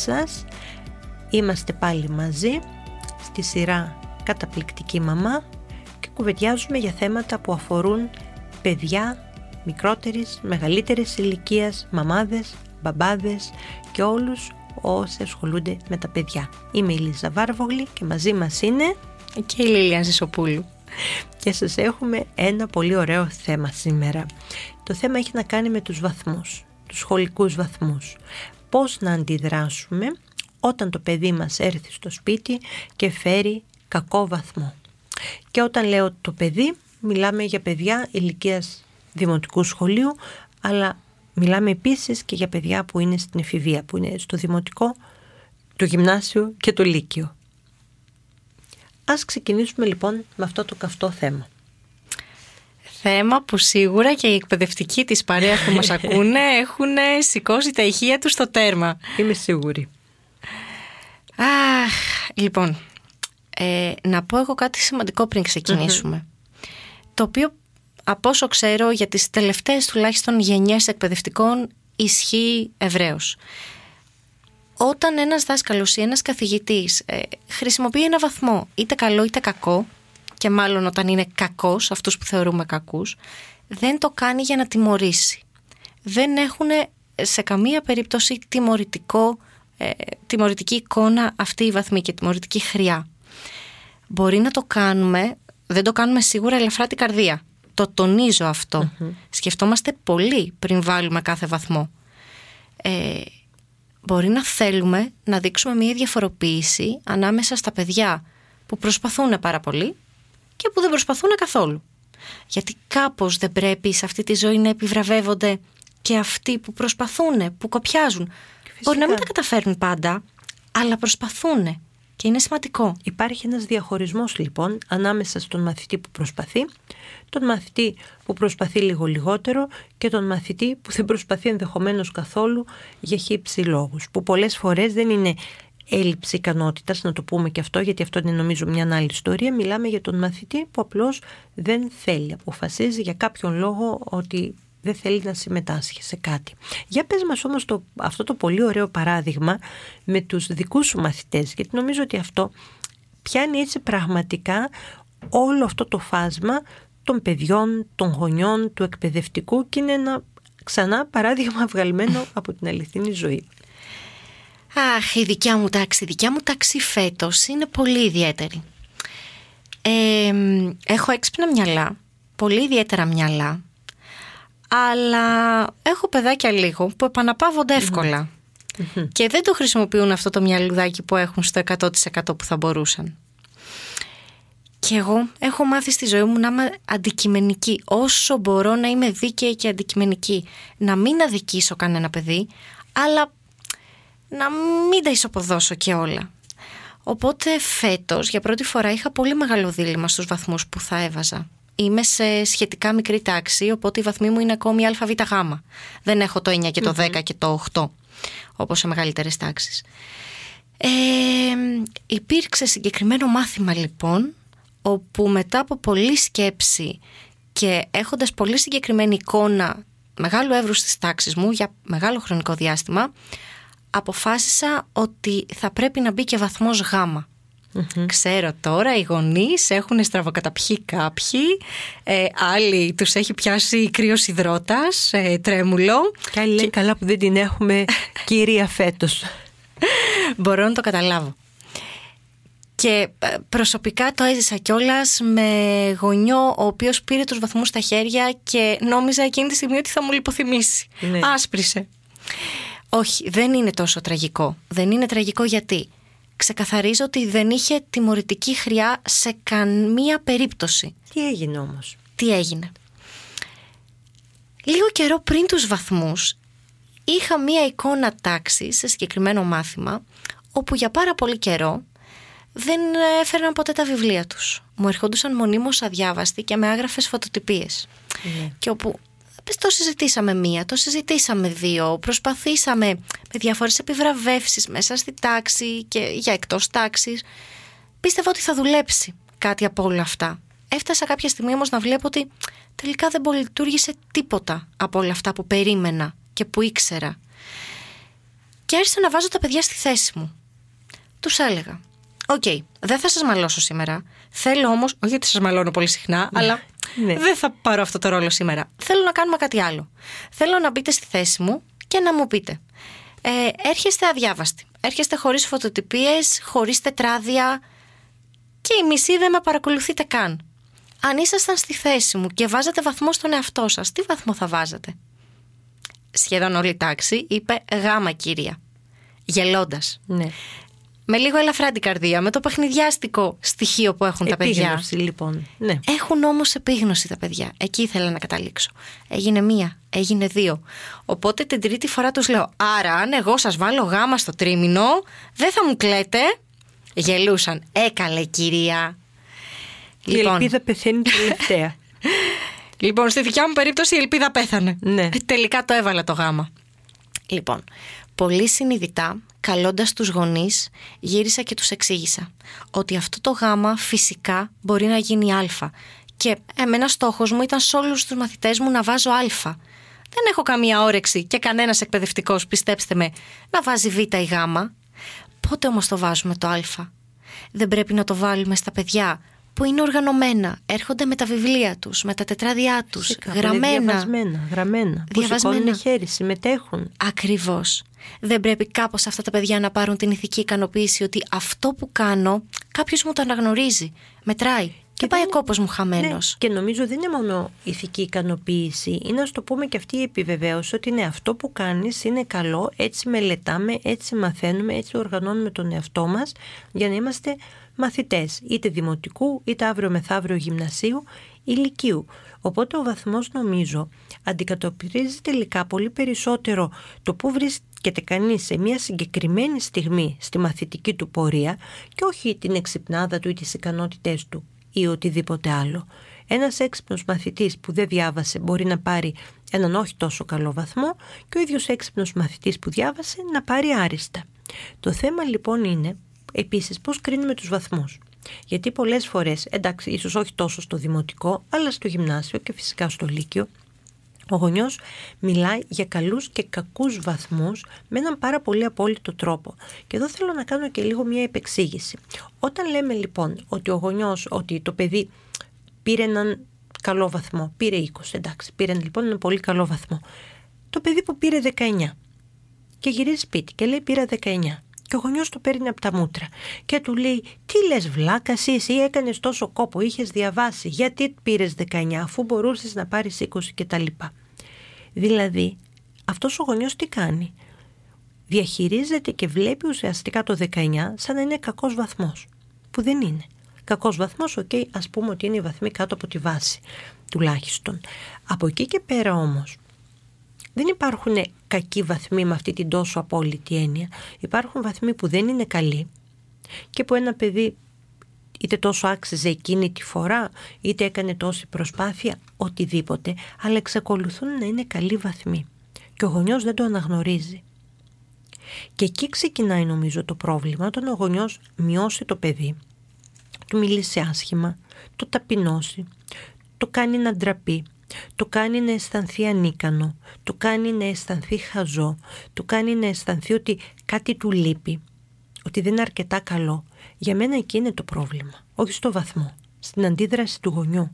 Σας, είμαστε πάλι μαζί στη σειρά Καταπληκτική Μαμά και κουβεντιάζουμε για θέματα που αφορούν παιδιά μικρότερης, μεγαλύτερης ηλικίας, μαμάδες, μπαμπάδες και όλους όσοι ασχολούνται με τα παιδιά. Είμαι η Λίζα Βάρβογλη και μαζί μας είναι και η Λίλια Ζησοπούλου. Και σας έχουμε ένα πολύ ωραίο θέμα σήμερα. Το θέμα έχει να κάνει με τους βαθμούς, τους σχολικούς βαθμούς πώς να αντιδράσουμε όταν το παιδί μας έρθει στο σπίτι και φέρει κακό βαθμό. Και όταν λέω το παιδί, μιλάμε για παιδιά ηλικίας δημοτικού σχολείου, αλλά μιλάμε επίσης και για παιδιά που είναι στην εφηβεία, που είναι στο δημοτικό, το γυμνάσιο και το λύκειο. Ας ξεκινήσουμε λοιπόν με αυτό το καυτό θέμα θέμα που σίγουρα και οι εκπαιδευτικοί της παρέας που μας ακούνε έχουν σηκώσει τα ηχεία τους στο τέρμα. Είμαι σίγουρη. Αχ, λοιπόν, ε, να πω εγώ κάτι σημαντικό πριν ξεκινησουμε Το οποίο από όσο ξέρω για τις τελευταίες τουλάχιστον γενιές εκπαιδευτικών ισχύει ευρέως. Όταν ένας δάσκαλος ή ένας καθηγητής ε, χρησιμοποιεί ένα βαθμό είτε καλό είτε κακό και μάλλον όταν είναι κακός, αυτούς που θεωρούμε κακούς, δεν το κάνει για να τιμωρήσει. Δεν έχουν σε καμία περίπτωση τιμωρητικό, ε, τιμωρητική εικόνα αυτή η βαθμή και τιμωρητική χρειά. Μπορεί να το κάνουμε, δεν το κάνουμε σίγουρα ελαφρά την καρδία. Το τονίζω Σκεφτόμαστε πολύ πριν βάλουμε κάθε βαθμό. Ε, μπορεί να θέλουμε να δείξουμε μια διαφοροποίηση ανάμεσα στα παιδιά που προσπαθούν πάρα πολύ και που δεν προσπαθούν καθόλου. Γιατί κάπως δεν πρέπει σε αυτή τη ζωή να επιβραβεύονται και αυτοί που προσπαθούν, που κοπιάζουν. Μπορεί να μην τα καταφέρουν πάντα, αλλά προσπαθούν και είναι σημαντικό. Υπάρχει ένας διαχωρισμός λοιπόν ανάμεσα στον μαθητή που προσπαθεί, τον μαθητή που προσπαθεί λίγο λιγότερο και τον μαθητή που δεν προσπαθεί ενδεχομένως καθόλου για χύψη λόγους. Που πολλές φορές δεν είναι έλλειψη ικανότητας, να το πούμε και αυτό, γιατί αυτό είναι νομίζω μια άλλη ιστορία. Μιλάμε για τον μαθητή που απλώς δεν θέλει, αποφασίζει για κάποιον λόγο ότι δεν θέλει να συμμετάσχει σε κάτι. Για πες μας όμως το, αυτό το πολύ ωραίο παράδειγμα με τους δικούς σου μαθητές, γιατί νομίζω ότι αυτό πιάνει έτσι πραγματικά όλο αυτό το φάσμα των παιδιών, των γονιών, του εκπαιδευτικού και είναι ένα ξανά παράδειγμα βγαλμένο από την αληθινή ζωή. Αχ, η δικιά μου τάξη, η δικιά μου τάξη φέτος είναι πολύ ιδιαίτερη. Ε, έχω έξυπνα μυαλά, πολύ ιδιαίτερα μυαλά, αλλά έχω παιδάκια λίγο που επαναπαύονται Και δεν το χρησιμοποιούν αυτό το μυαλουδάκι που έχουν στο 100% που θα μπορούσαν. Και εγώ έχω μάθει στη ζωή μου να είμαι αντικειμενική. Όσο μπορώ να είμαι δίκαιη και αντικειμενική. Να μην αδικήσω κανένα παιδί, αλλά να μην τα ισοποδώσω και όλα. Οπότε φέτος για πρώτη φορά είχα πολύ μεγάλο δίλημα στους βαθμούς που θα έβαζα. Είμαι σε σχετικά μικρή τάξη, οπότε η βαθμή μου είναι ακόμη αβγ. Δεν έχω το 9 και το 10 και το 8, όπως σε μεγαλύτερες τάξεις. Ε, υπήρξε συγκεκριμένο μάθημα λοιπόν, όπου μετά από πολλή σκέψη και έχοντας πολύ συγκεκριμένη εικόνα μεγάλου εύρους της τάξης μου για μεγάλο χρονικό διάστημα, αποφάσισα ότι θα πρέπει να μπει και βαθμός γάμα. Ξέρω τώρα οι γονείς έχουν στραβοκαταπιεί κάποιοι, ε, άλλοι τους έχει πιάσει κρύος υδρότας, ε, τρέμουλο. Και άλλοι λέει καλά που δεν την έχουμε κυρία φέτος. Μπορώ να το καταλάβω. Και ε, προσωπικά το έζησα κιόλας με γονιό ο οποίος πήρε τους βαθμούς στα χέρια και νόμιζα εκείνη τη στιγμή ότι θα μου λιποθυμήσει. Ναι. Άσπρισε. Όχι, δεν είναι τόσο τραγικό. Δεν είναι τραγικό γιατί; Ξεκαθαρίζω ότι δεν είχε τιμωρητική χρειά σε καμία περίπτωση. Τι έγινε όμως; Τι έγινε; λίγο καιρό πριν τους βαθμούς είχα μία εικόνα τάξη σε συγκεκριμένο μάθημα όπου για πάρα πολύ καιρό δεν έφεραν ποτέ τα βιβλία τους. Μου ερχόντουσαν μονίμως αδιάβαστοι και με άγραφες φωτοτυπίες. Ναι. Και όπου πες, το συζητήσαμε μία, το συζητήσαμε δύο, προσπαθήσαμε με διάφορες επιβραβεύσεις μέσα στη τάξη και για εκτός τάξης. Πίστευα ότι θα δουλέψει κάτι από όλα αυτά. Έφτασα κάποια στιγμή όμως να βλέπω ότι τελικά δεν πολυλειτουργήσε τίποτα από όλα αυτά που περίμενα και που ήξερα. Και άρχισα να βάζω τα παιδιά στη θέση μου. Τους έλεγα, Οκ, δεν θα σας μαλώσω σήμερα. Θέλω όμως, όχι γιατί σας μαλώνω πολύ συχνά, αλλά ναι. δεν θα πάρω αυτό το ρόλο σήμερα. Θέλω να κάνουμε κάτι άλλο. Θέλω να μπείτε στη θέση μου και να μου πείτε. Ε, έρχεστε αδιάβαστοι. Έρχεστε χωρίς φωτοτυπίες, χωρίς τετράδια και η μισή δεν με παρακολουθείτε καν. Αν ήσασταν στη θέση μου και βάζατε βαθμό στον εαυτό σας, τι βαθμό θα βάζατε; Σχεδόν όλη η τάξη είπε γάμα κυρία. Γελώντας. ναι. Με λίγο ελαφρά την καρδία, με το παιχνιδιάστικο στοιχείο που έχουν τα παιδιά. Επίγνωση, λοιπόν. Ναι. Έχουν όμως επίγνωση τα παιδιά. Εκεί ήθελα να καταλήξω. Έγινε μία, έγινε δύο. Οπότε την τρίτη φορά τους λέω: Άρα, αν εγώ σας βάλω γάμα στο τρίμηνο, δεν θα μου κλαίτε. Γελούσαν. Έκαλε, κυρία. Η ελπίδα πεθαίνει τελευταία. Λοιπόν, στη δικιά μου περίπτωση η ελπίδα πέθανε. Ναι. Ε, Τελικά το έβαλα το γάμα. Λοιπόν, πολύ συνειδητά, καλώντας τους γονείς, γύρισα και τους εξήγησα ότι αυτό το γάμα φυσικά μπορεί να γίνει α. Και εμένα στόχος μου ήταν σε όλους τους μαθητές μου να βάζω α. Δεν έχω καμία όρεξη και κανένας εκπαιδευτικός, πιστέψτε με, να βάζει β ή γ. Πότε όμως το βάζουμε το α. Δεν πρέπει να το βάλουμε στα παιδιά που είναι οργανωμένα, έρχονται με τα βιβλία τους, με τα τετράδια τους, Φυσικά, που είναι γραμμένα. Διαβασμένα, γραμμένα. Που Διαβασμένα. σηκώνουν χέρι, συμμετέχουν. Ακριβώς. Δεν πρέπει κάπως αυτά τα παιδιά να πάρουν την ηθική ικανοποίηση ότι αυτό που κάνω κάποιος μου το αναγνωρίζει. Μετράει. Και, πάει δεν- κόπος μου χαμένος. Ναι, και νομίζω δεν είναι μόνο ηθική ικανοποίηση, είναι να το πούμε και αυτή η επιβεβαίωση ότι ναι, αυτό που κάνεις είναι καλό, έτσι μελετάμε, έτσι μαθαίνουμε, έτσι οργανώνουμε τον εαυτό μας για να είμαστε μαθητές, είτε δημοτικού, είτε αύριο μεθαύριο γυμνασίου ή λυκείου. Οπότε ο βαθμός νομίζω αντικατοπτρίζει τελικά πολύ περισσότερο το που βρίσκεται κανείς σε μια συγκεκριμένη στιγμή στη μαθητική του πορεία και όχι την εξυπνάδα του ή τις ικανότητές του ή οτιδήποτε άλλο. Ένας έξυπνος μαθητής που δεν διάβασε μπορεί να πάρει έναν όχι τόσο καλό βαθμό και ο ίδιος έξυπνος μαθητής που διάβασε να πάρει άριστα. Το θέμα λοιπόν είναι επίσης πώς κρίνουμε τους βαθμούς. Γιατί πολλές φορές, εντάξει ίσως όχι τόσο στο δημοτικό, αλλά στο γυμνάσιο και φυσικά στο λύκειο, ο γονιός μιλάει για καλούς και κακούς βαθμούς με έναν πάρα πολύ απόλυτο τρόπο. Και εδώ θέλω να κάνω και λίγο μια επεξήγηση. Όταν λέμε λοιπόν ότι ο γονιός, ότι το παιδί πήρε έναν καλό βαθμό, πήρε 20, εντάξει, πήρε λοιπόν έναν πολύ καλό βαθμό. Το παιδί που πήρε 19 και γυρίζει σπίτι και λέει πήρα 19. Και ο γονιός το παίρνει από τα μούτρα και του λέει τι λες βλάκας εσύ, εσύ έκανες τόσο κόπο, είχες διαβάσει, γιατί πήρες 19 αφού μπορούσες να πάρεις 20 κτλ. Δηλαδή αυτός ο γονιός τι κάνει; Διαχειρίζεται και βλέπει ουσιαστικά το 19 σαν να είναι κακός βαθμός. Που δεν είναι. Κακός βαθμός, οκ, ας πούμε ότι είναι οι βαθμοί κάτω από τη βάση τουλάχιστον. Από εκεί και πέρα όμως δεν υπάρχουν κακοί βαθμοί με αυτή την τόσο απόλυτη έννοια. Υπάρχουν βαθμοί που δεν είναι καλοί και που ένα παιδί είτε τόσο άξιζε εκείνη τη φορά, είτε έκανε τόση προσπάθεια, οτιδήποτε, αλλά εξακολουθούν να είναι καλοί βαθμοί. Και ο γονιός δεν το αναγνωρίζει. Και εκεί ξεκινάει νομίζω το πρόβλημα, όταν ο γονιός μειώσει το παιδί, του μιλήσει άσχημα, το ταπεινώσει, το κάνει να ντραπεί, το κάνει να αισθανθεί ανίκανο, το κάνει να αισθανθεί χαζό, το κάνει να αισθανθεί ότι κάτι του λείπει, ότι δεν είναι αρκετά καλό. Για μένα εκεί είναι το πρόβλημα, όχι στο βαθμό, στην αντίδραση του γονιού.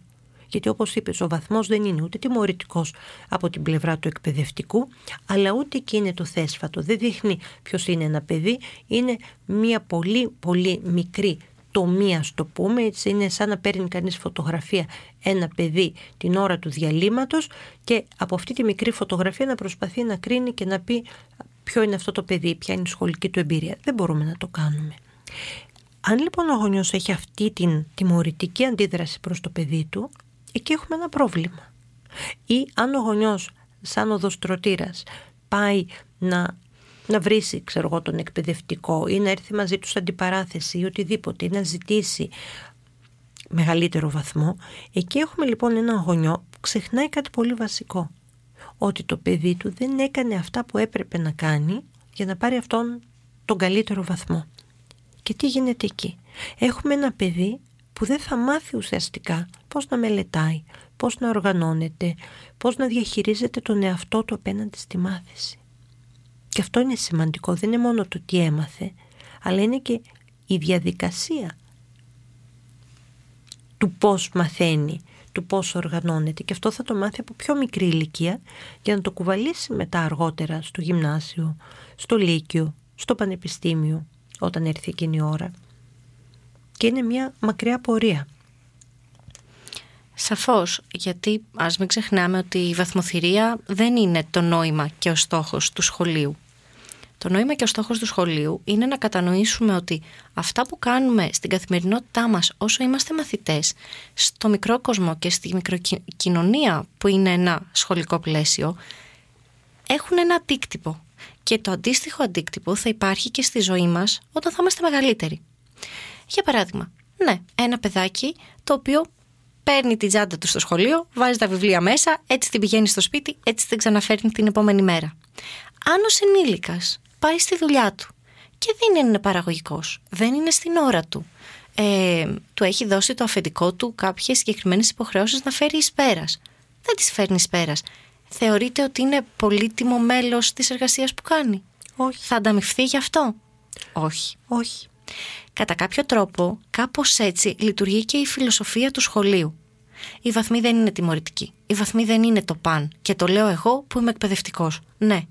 Γιατί όπως είπες, ο βαθμός δεν είναι ούτε τιμωρητικός από την πλευρά του εκπαιδευτικού, αλλά ούτε και είναι το θέσφατο. Δεν δείχνει ποιος είναι ένα παιδί, είναι μια πολύ πολύ μικρή τομία, το πούμε, έτσι είναι σαν να παίρνει κανείς φωτογραφία ένα παιδί την ώρα του διαλύματος και από αυτή τη μικρή φωτογραφία να προσπαθεί να κρίνει και να πει ποιο είναι αυτό το παιδί, ποια είναι η σχολική του εμπειρία. Δεν μπορούμε να το κάνουμε. Αν λοιπόν ο γονιός έχει αυτή την τιμωρητική αντίδραση προς το παιδί του, εκεί έχουμε ένα πρόβλημα. Ή αν ο γονιός σαν οδοστρωτήρας πάει να, να βρήσει ξέρω εγώ, τον εκπαιδευτικό ή να έρθει μαζί του αντιπαράθεση ή οτιδήποτε ή να ζητήσει μεγαλύτερο βαθμό εκεί έχουμε λοιπόν ένα γονιό που ξεχνάει κάτι πολύ βασικό ότι το παιδί του δεν έκανε αυτά που έπρεπε να κάνει για να πάρει αυτόν τον καλύτερο βαθμό. Και τι γίνεται εκεί. Έχουμε ένα παιδί που δεν θα μάθει ουσιαστικά πώς να μελετάει, πώς να οργανώνεται, πώς να διαχειρίζεται τον εαυτό του απέναντι στη μάθηση. Και αυτό είναι σημαντικό, δεν είναι μόνο το τι έμαθε, αλλά είναι και η διαδικασία του πώς μαθαίνει, του πώς οργανώνεται και αυτό θα το μάθει από πιο μικρή ηλικία για να το κουβαλήσει μετά αργότερα στο γυμνάσιο, στο λύκειο, στο πανεπιστήμιο όταν έρθει εκείνη η ώρα. Και είναι μια μακριά πορεία. Σαφώς, γιατί ας μην ξεχνάμε ότι η βαθμοθυρία δεν είναι το νόημα και ο στόχος του σχολείου. Το νόημα και ο στόχος του σχολείου είναι να κατανοήσουμε ότι αυτά που κάνουμε στην καθημερινότητά μας όσο είμαστε μαθητές, στο μικρό κόσμο και στη μικροκοινωνία που είναι ένα σχολικό πλαίσιο, έχουν ένα αντίκτυπο. Και το αντίστοιχο αντίκτυπο θα υπάρχει και στη ζωή μας όταν θα είμαστε μεγαλύτεροι. Για παράδειγμα, ναι, ένα παιδάκι το οποίο παίρνει την τσάντα του στο σχολείο, βάζει τα βιβλία μέσα, έτσι την πηγαίνει στο σπίτι, έτσι την ξαναφέρνει την επόμενη μέρα. Αν ο ενήλικας πάει στη δουλειά του και δεν είναι παραγωγικός, δεν είναι στην ώρα του, ε, του έχει δώσει το αφεντικό του κάποιες συγκεκριμένες υποχρεώσεις να φέρει εις πέρας. Δεν τις φέρνει εις πέρας. Θεωρείτε ότι είναι πολύτιμο μέλος της εργασίας που κάνει; Όχι. Θα ανταμυφθεί γι' αυτό; Όχι. Όχι. Κατά κάποιο τρόπο, κάπως έτσι λειτουργεί και η φιλοσοφία του σχολείου. Η βαθμή δεν είναι τιμωρητική. Η βαθμή δεν είναι το παν. Και το λέω εγώ που είμαι εκπαιδευτικός. Ναι.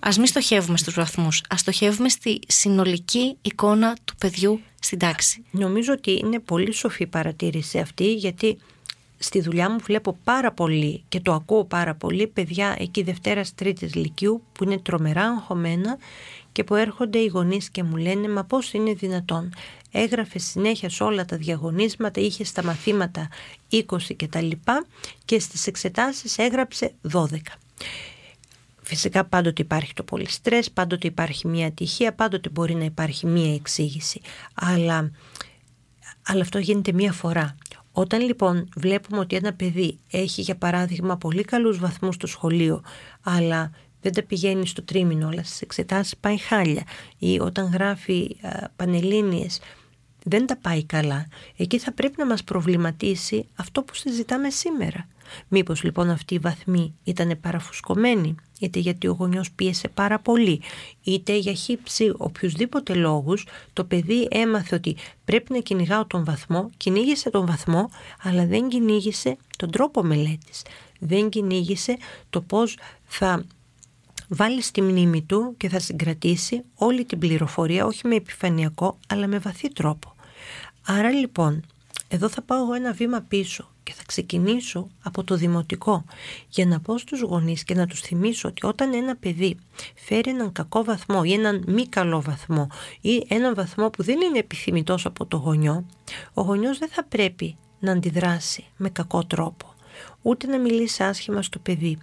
Α μην στοχεύουμε στους βαθμούς. Α στοχεύουμε στη συνολική εικόνα του παιδιού στην τάξη. Νομίζω ότι είναι πολύ σοφή παρατήρηση αυτή, γιατί στη δουλειά μου βλέπω πάρα πολύ και το ακούω πάρα πολύ παιδιά εκεί Δευτέρας Τρίτης Λυκειού που είναι τρομερά αγχωμένα και που έρχονται οι γονείς και μου λένε «Μα πώς είναι δυνατόν». Έγραφε συνέχεια σε όλα τα διαγωνίσματα, είχε στα μαθήματα 20 και τα λοιπά και στις εξετάσεις έγραψε 12. Φυσικά πάντοτε υπάρχει το πολύ στρες, πάντοτε υπάρχει μια ατυχία, πάντοτε μπορεί να υπάρχει μια εξήγηση. Αλλά, αλλά αυτό γίνεται μία φορά. Όταν λοιπόν βλέπουμε ότι ένα παιδί έχει για παράδειγμα πολύ καλούς βαθμούς στο σχολείο, αλλά δεν τα πηγαίνει στο τρίμηνο, αλλά στις εξετάσεις πάει χάλια ή όταν γράφει α, πανελλήνιες δεν τα πάει καλά, εκεί θα πρέπει να μας προβληματίσει αυτό που συζητάμε σήμερα. Μήπως λοιπόν αυτή η βαθμή ήταν παραφουσκωμένη, είτε γιατί ο γονιός πίεσε πάρα πολύ, είτε για χύψη οποιουσδήποτε λόγους, το παιδί έμαθε ότι πρέπει να κυνηγάω τον βαθμό, κυνήγησε τον βαθμό, αλλά δεν κυνήγησε τον τρόπο μελέτης. Δεν κυνήγησε το πώς θα βάλει στη μνήμη του και θα συγκρατήσει όλη την πληροφορία, όχι με επιφανειακό, αλλά με βαθύ τρόπο. Άρα λοιπόν, εδώ θα πάω εγώ ένα βήμα πίσω και θα ξεκινήσω από το δημοτικό για να πω στους γονείς και να τους θυμίσω ότι όταν ένα παιδί φέρει έναν κακό βαθμό ή έναν μη καλό βαθμό ή έναν βαθμό που δεν είναι επιθυμητός από το γονιό, ο γονιός δεν θα πρέπει να αντιδράσει με κακό τρόπο ούτε να μιλήσει άσχημα στο παιδί,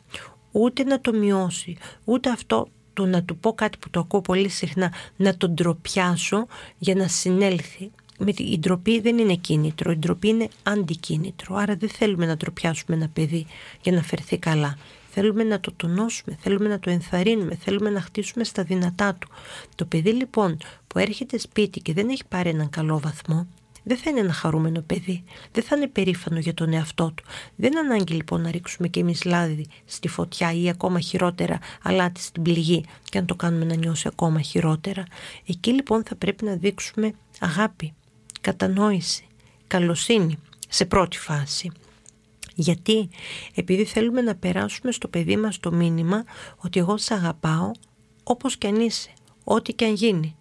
ούτε να το μειώσει, ούτε αυτό το να του πω κάτι που το ακούω πολύ συχνά, να τον ντροπιάσω για να συνέλθει. Με η ντροπή δεν είναι κίνητρο, η ντροπή είναι αντικίνητρο. Άρα δεν θέλουμε να ντροπιάσουμε ένα παιδί για να φερθεί καλά. Θέλουμε να το τονώσουμε, θέλουμε να το ενθαρρύνουμε, θέλουμε να χτίσουμε στα δυνατά του. Το παιδί λοιπόν που έρχεται σπίτι και δεν έχει πάρει έναν καλό βαθμό, δεν θα είναι ένα χαρούμενο παιδί. Δεν θα είναι περήφανο για τον εαυτό του. Δεν είναι ανάγκη λοιπόν να ρίξουμε και εμείς λάδι στη φωτιά ή ακόμα χειρότερα αλάτι στην πληγή και να το κάνουμε να νιώσει ακόμα χειρότερα. Εκεί λοιπόν θα πρέπει να δείξουμε αγάπη, κατανόηση, καλοσύνη σε πρώτη φάση. Γιατί, επειδή θέλουμε να περάσουμε στο παιδί μας το μήνυμα ότι εγώ σε αγαπάω όπως και αν είσαι, ό,τι και αν γίνει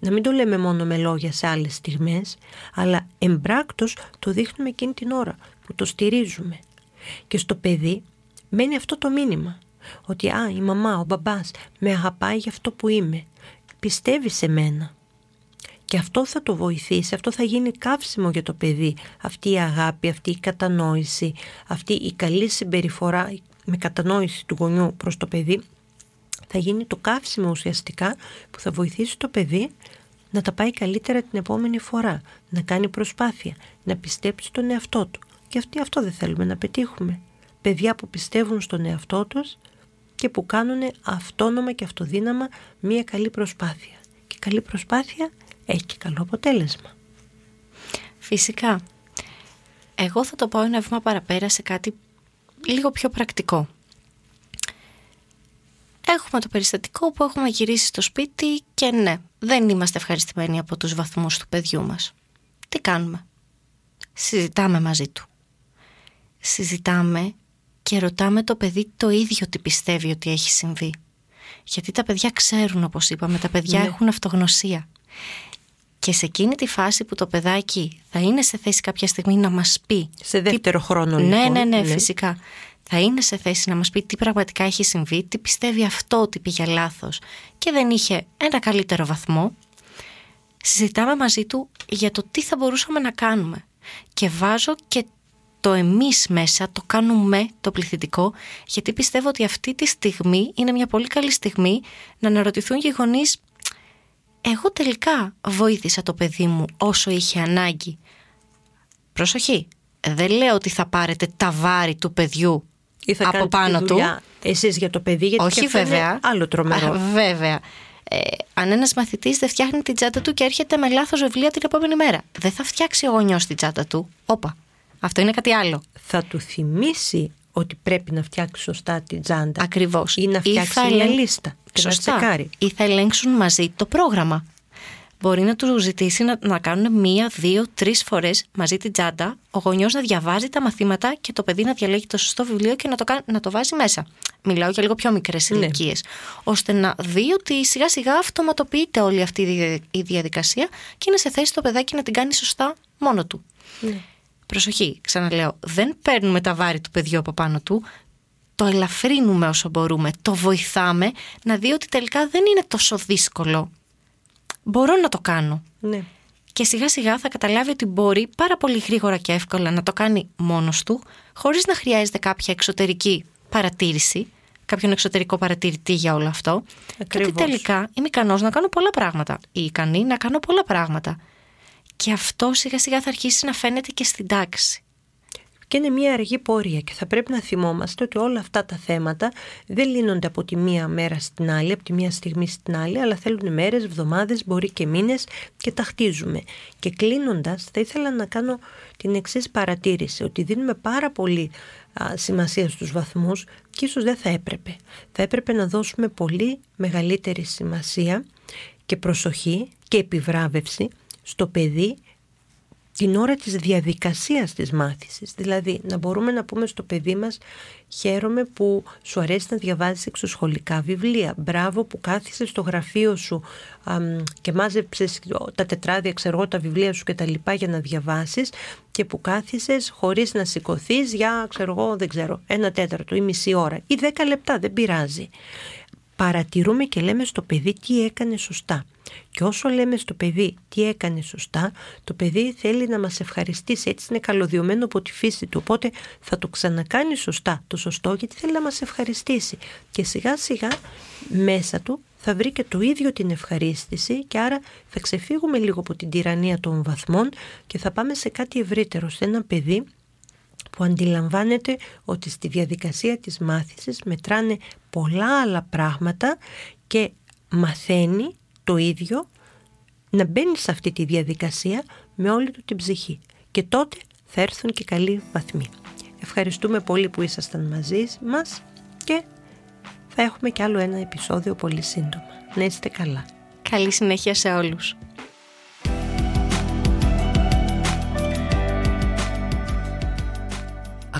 να μην το λέμε μόνο με λόγια σε άλλες στιγμές, αλλά εμπράκτος το δείχνουμε εκείνη την ώρα που το στηρίζουμε. Και στο παιδί μένει αυτό το μήνυμα, ότι α, η μαμά, ο μπαμπάς με αγαπάει για αυτό που είμαι, πιστεύει σε μένα. Και αυτό θα το βοηθήσει, αυτό θα γίνει καύσιμο για το παιδί, αυτή η αγάπη, αυτή η κατανόηση, αυτή η καλή συμπεριφορά, με κατανόηση του γονιού προς το παιδί θα γίνει το καύσιμο ουσιαστικά που θα βοηθήσει το παιδί να τα πάει καλύτερα την επόμενη φορά, να κάνει προσπάθεια, να πιστέψει στον εαυτό του. Και αυτή αυτό δεν θέλουμε να πετύχουμε. Παιδιά που πιστεύουν στον εαυτό τους και που κάνουν αυτόνομα και αυτοδύναμα μία καλή προσπάθεια. Και καλή προσπάθεια έχει και καλό αποτέλεσμα. Φυσικά. Εγώ θα το πάω ένα βήμα παραπέρα σε κάτι λίγο πιο πρακτικό. Έχουμε το περιστατικό που έχουμε γυρίσει στο σπίτι και ναι, δεν είμαστε ευχαριστημένοι από τους βαθμούς του παιδιού μας. Τι κάνουμε; Συζητάμε μαζί του. Συζητάμε και ρωτάμε το παιδί το ίδιο τι πιστεύει ότι έχει συμβεί. Γιατί τα παιδιά ξέρουν όπως είπαμε, τα παιδιά ναι. έχουν αυτογνωσία. Και σε εκείνη τη φάση που το παιδάκι θα είναι σε θέση κάποια στιγμή να μας πει... Σε δεύτερο χρόνο ναι, λοιπόν. Ναι, ναι, ναι, φυσικά. Θα είναι σε θέση να μας πει τι πραγματικά έχει συμβεί, τι πιστεύει αυτό ότι πήγε λάθος και δεν είχε ένα καλύτερο βαθμό. Συζητάμε μαζί του για το τι θα μπορούσαμε να κάνουμε. Και βάζω και το εμείς μέσα, το κάνουμε το πληθυντικό, γιατί πιστεύω ότι αυτή τη στιγμή είναι μια πολύ καλή στιγμή να αναρωτηθούν και οι γονείς εγώ τελικά βοήθησα το παιδί μου όσο είχε ανάγκη. Προσοχή, δεν λέω ότι θα πάρετε τα βάρη του παιδιού Ή θα από πάνω τη του. δουλειά Εσείς για το παιδί, γιατί Όχι και αυτό είναι βέβαια. άλλο τρομερό. Α, βέβαια. Ε, αν ένας μαθητής δεν φτιάχνει την τσάντα του και έρχεται με λάθος βιβλία την επόμενη μέρα, δεν θα φτιάξει ο γονιός την τσάντα του. Όπα. Αυτό είναι κάτι άλλο. Θα του θυμίσει ότι πρέπει να φτιάξει σωστά την τσάντα. Ακριβώς. Ή να φτιάξει μια λίστα και να τσεκάρει. Ή θα ελέγξουν μαζί το πρόγραμμα. Μπορεί να τους ζητήσει να, να κάνουν μία, δύο, τρεις φορές μαζί την τσάντα, ο γονιός να διαβάζει τα μαθήματα και το παιδί να διαλέγει το σωστό βιβλίο και να το, κα- να το βάζει μέσα. Μιλάω για λίγο πιο μικρές Ναι. ηλικίες. ώστε να δει ότι σιγά σιγά αυτοματοποιείται όλη αυτή η δια- η διαδικασία και είναι σε θέση το παιδάκι να την κάνει σωστά μόνο του. Ναι. Προσοχή, ξαναλέω, δεν παίρνουμε τα βάρη του παιδιού από πάνω του, το ελαφρύνουμε όσο μπορούμε, το βοηθάμε να δει ότι τελικά δεν είναι τόσο δύσκολο. Μπορώ να το κάνω. Ναι. Και σιγά σιγά θα καταλάβει ότι μπορεί πάρα πολύ γρήγορα και εύκολα να το κάνει μόνος του, χωρίς να χρειάζεται κάποια εξωτερική παρατήρηση, κάποιον εξωτερικό παρατηρητή για όλο αυτό. Και Ακριβώς. ότι τελικά είμαι ικανός να κάνω πολλά πράγματα ή ικανή να κάνω πολλά πράγματα. Και αυτό σιγά σιγά θα αρχίσει να φαίνεται και στην τάξη. Και είναι μια αργή πορεία και θα πρέπει να θυμόμαστε ότι όλα αυτά τα θέματα δεν λύνονται από τη μία μέρα στην άλλη, από τη μία στιγμή στην άλλη, αλλά θέλουν μέρες, εβδομάδες, μπορεί και μήνες και τα χτίζουμε. Και κλείνοντας θα ήθελα να κάνω την εξής παρατήρηση, ότι δίνουμε πάρα πολύ α, σημασία στους βαθμούς και ίσως δεν θα έπρεπε. Θα έπρεπε να δώσουμε πολύ μεγαλύτερη σημασία και προσοχή και επιβράβευση στο παιδί την ώρα της διαδικασίας της μάθησης. Δηλαδή να μπορούμε να πούμε στο παιδί μας χαίρομαι που σου αρέσει να διαβάζεις εξωσχολικά βιβλία. Μπράβο που κάθισες στο γραφείο σου αμ, και μάζεψες τα τετράδια, ξέρω εγώ, τα βιβλία σου και τα λοιπά για να διαβάσεις και που κάθισες χωρίς να σηκωθείς για, ξέρω εγώ, δεν ξέρω, ένα τέταρτο ή μισή ώρα ή δέκα λεπτά, δεν πειράζει παρατηρούμε και λέμε στο παιδί τι έκανε σωστά. Και όσο λέμε στο παιδί τι έκανε σωστά, το παιδί θέλει να μας ευχαριστήσει. Έτσι είναι καλωδιωμένο από τη φύση του. Οπότε θα το ξανακάνει σωστά το σωστό γιατί θέλει να μας ευχαριστήσει. Και σιγά σιγά μέσα του θα βρει και το ίδιο την ευχαρίστηση και άρα θα ξεφύγουμε λίγο από την τυραννία των βαθμών και θα πάμε σε κάτι ευρύτερο, σε ένα παιδί που αντιλαμβάνεται ότι στη διαδικασία της μάθησης μετράνε πολλά άλλα πράγματα και μαθαίνει το ίδιο να μπαίνει σε αυτή τη διαδικασία με όλη του την ψυχή. Και τότε θα έρθουν και καλοί βαθμοί. Ευχαριστούμε πολύ που ήσασταν μαζί μας και θα έχουμε κι άλλο ένα επεισόδιο πολύ σύντομα. Να είστε καλά. Καλή συνέχεια σε όλους.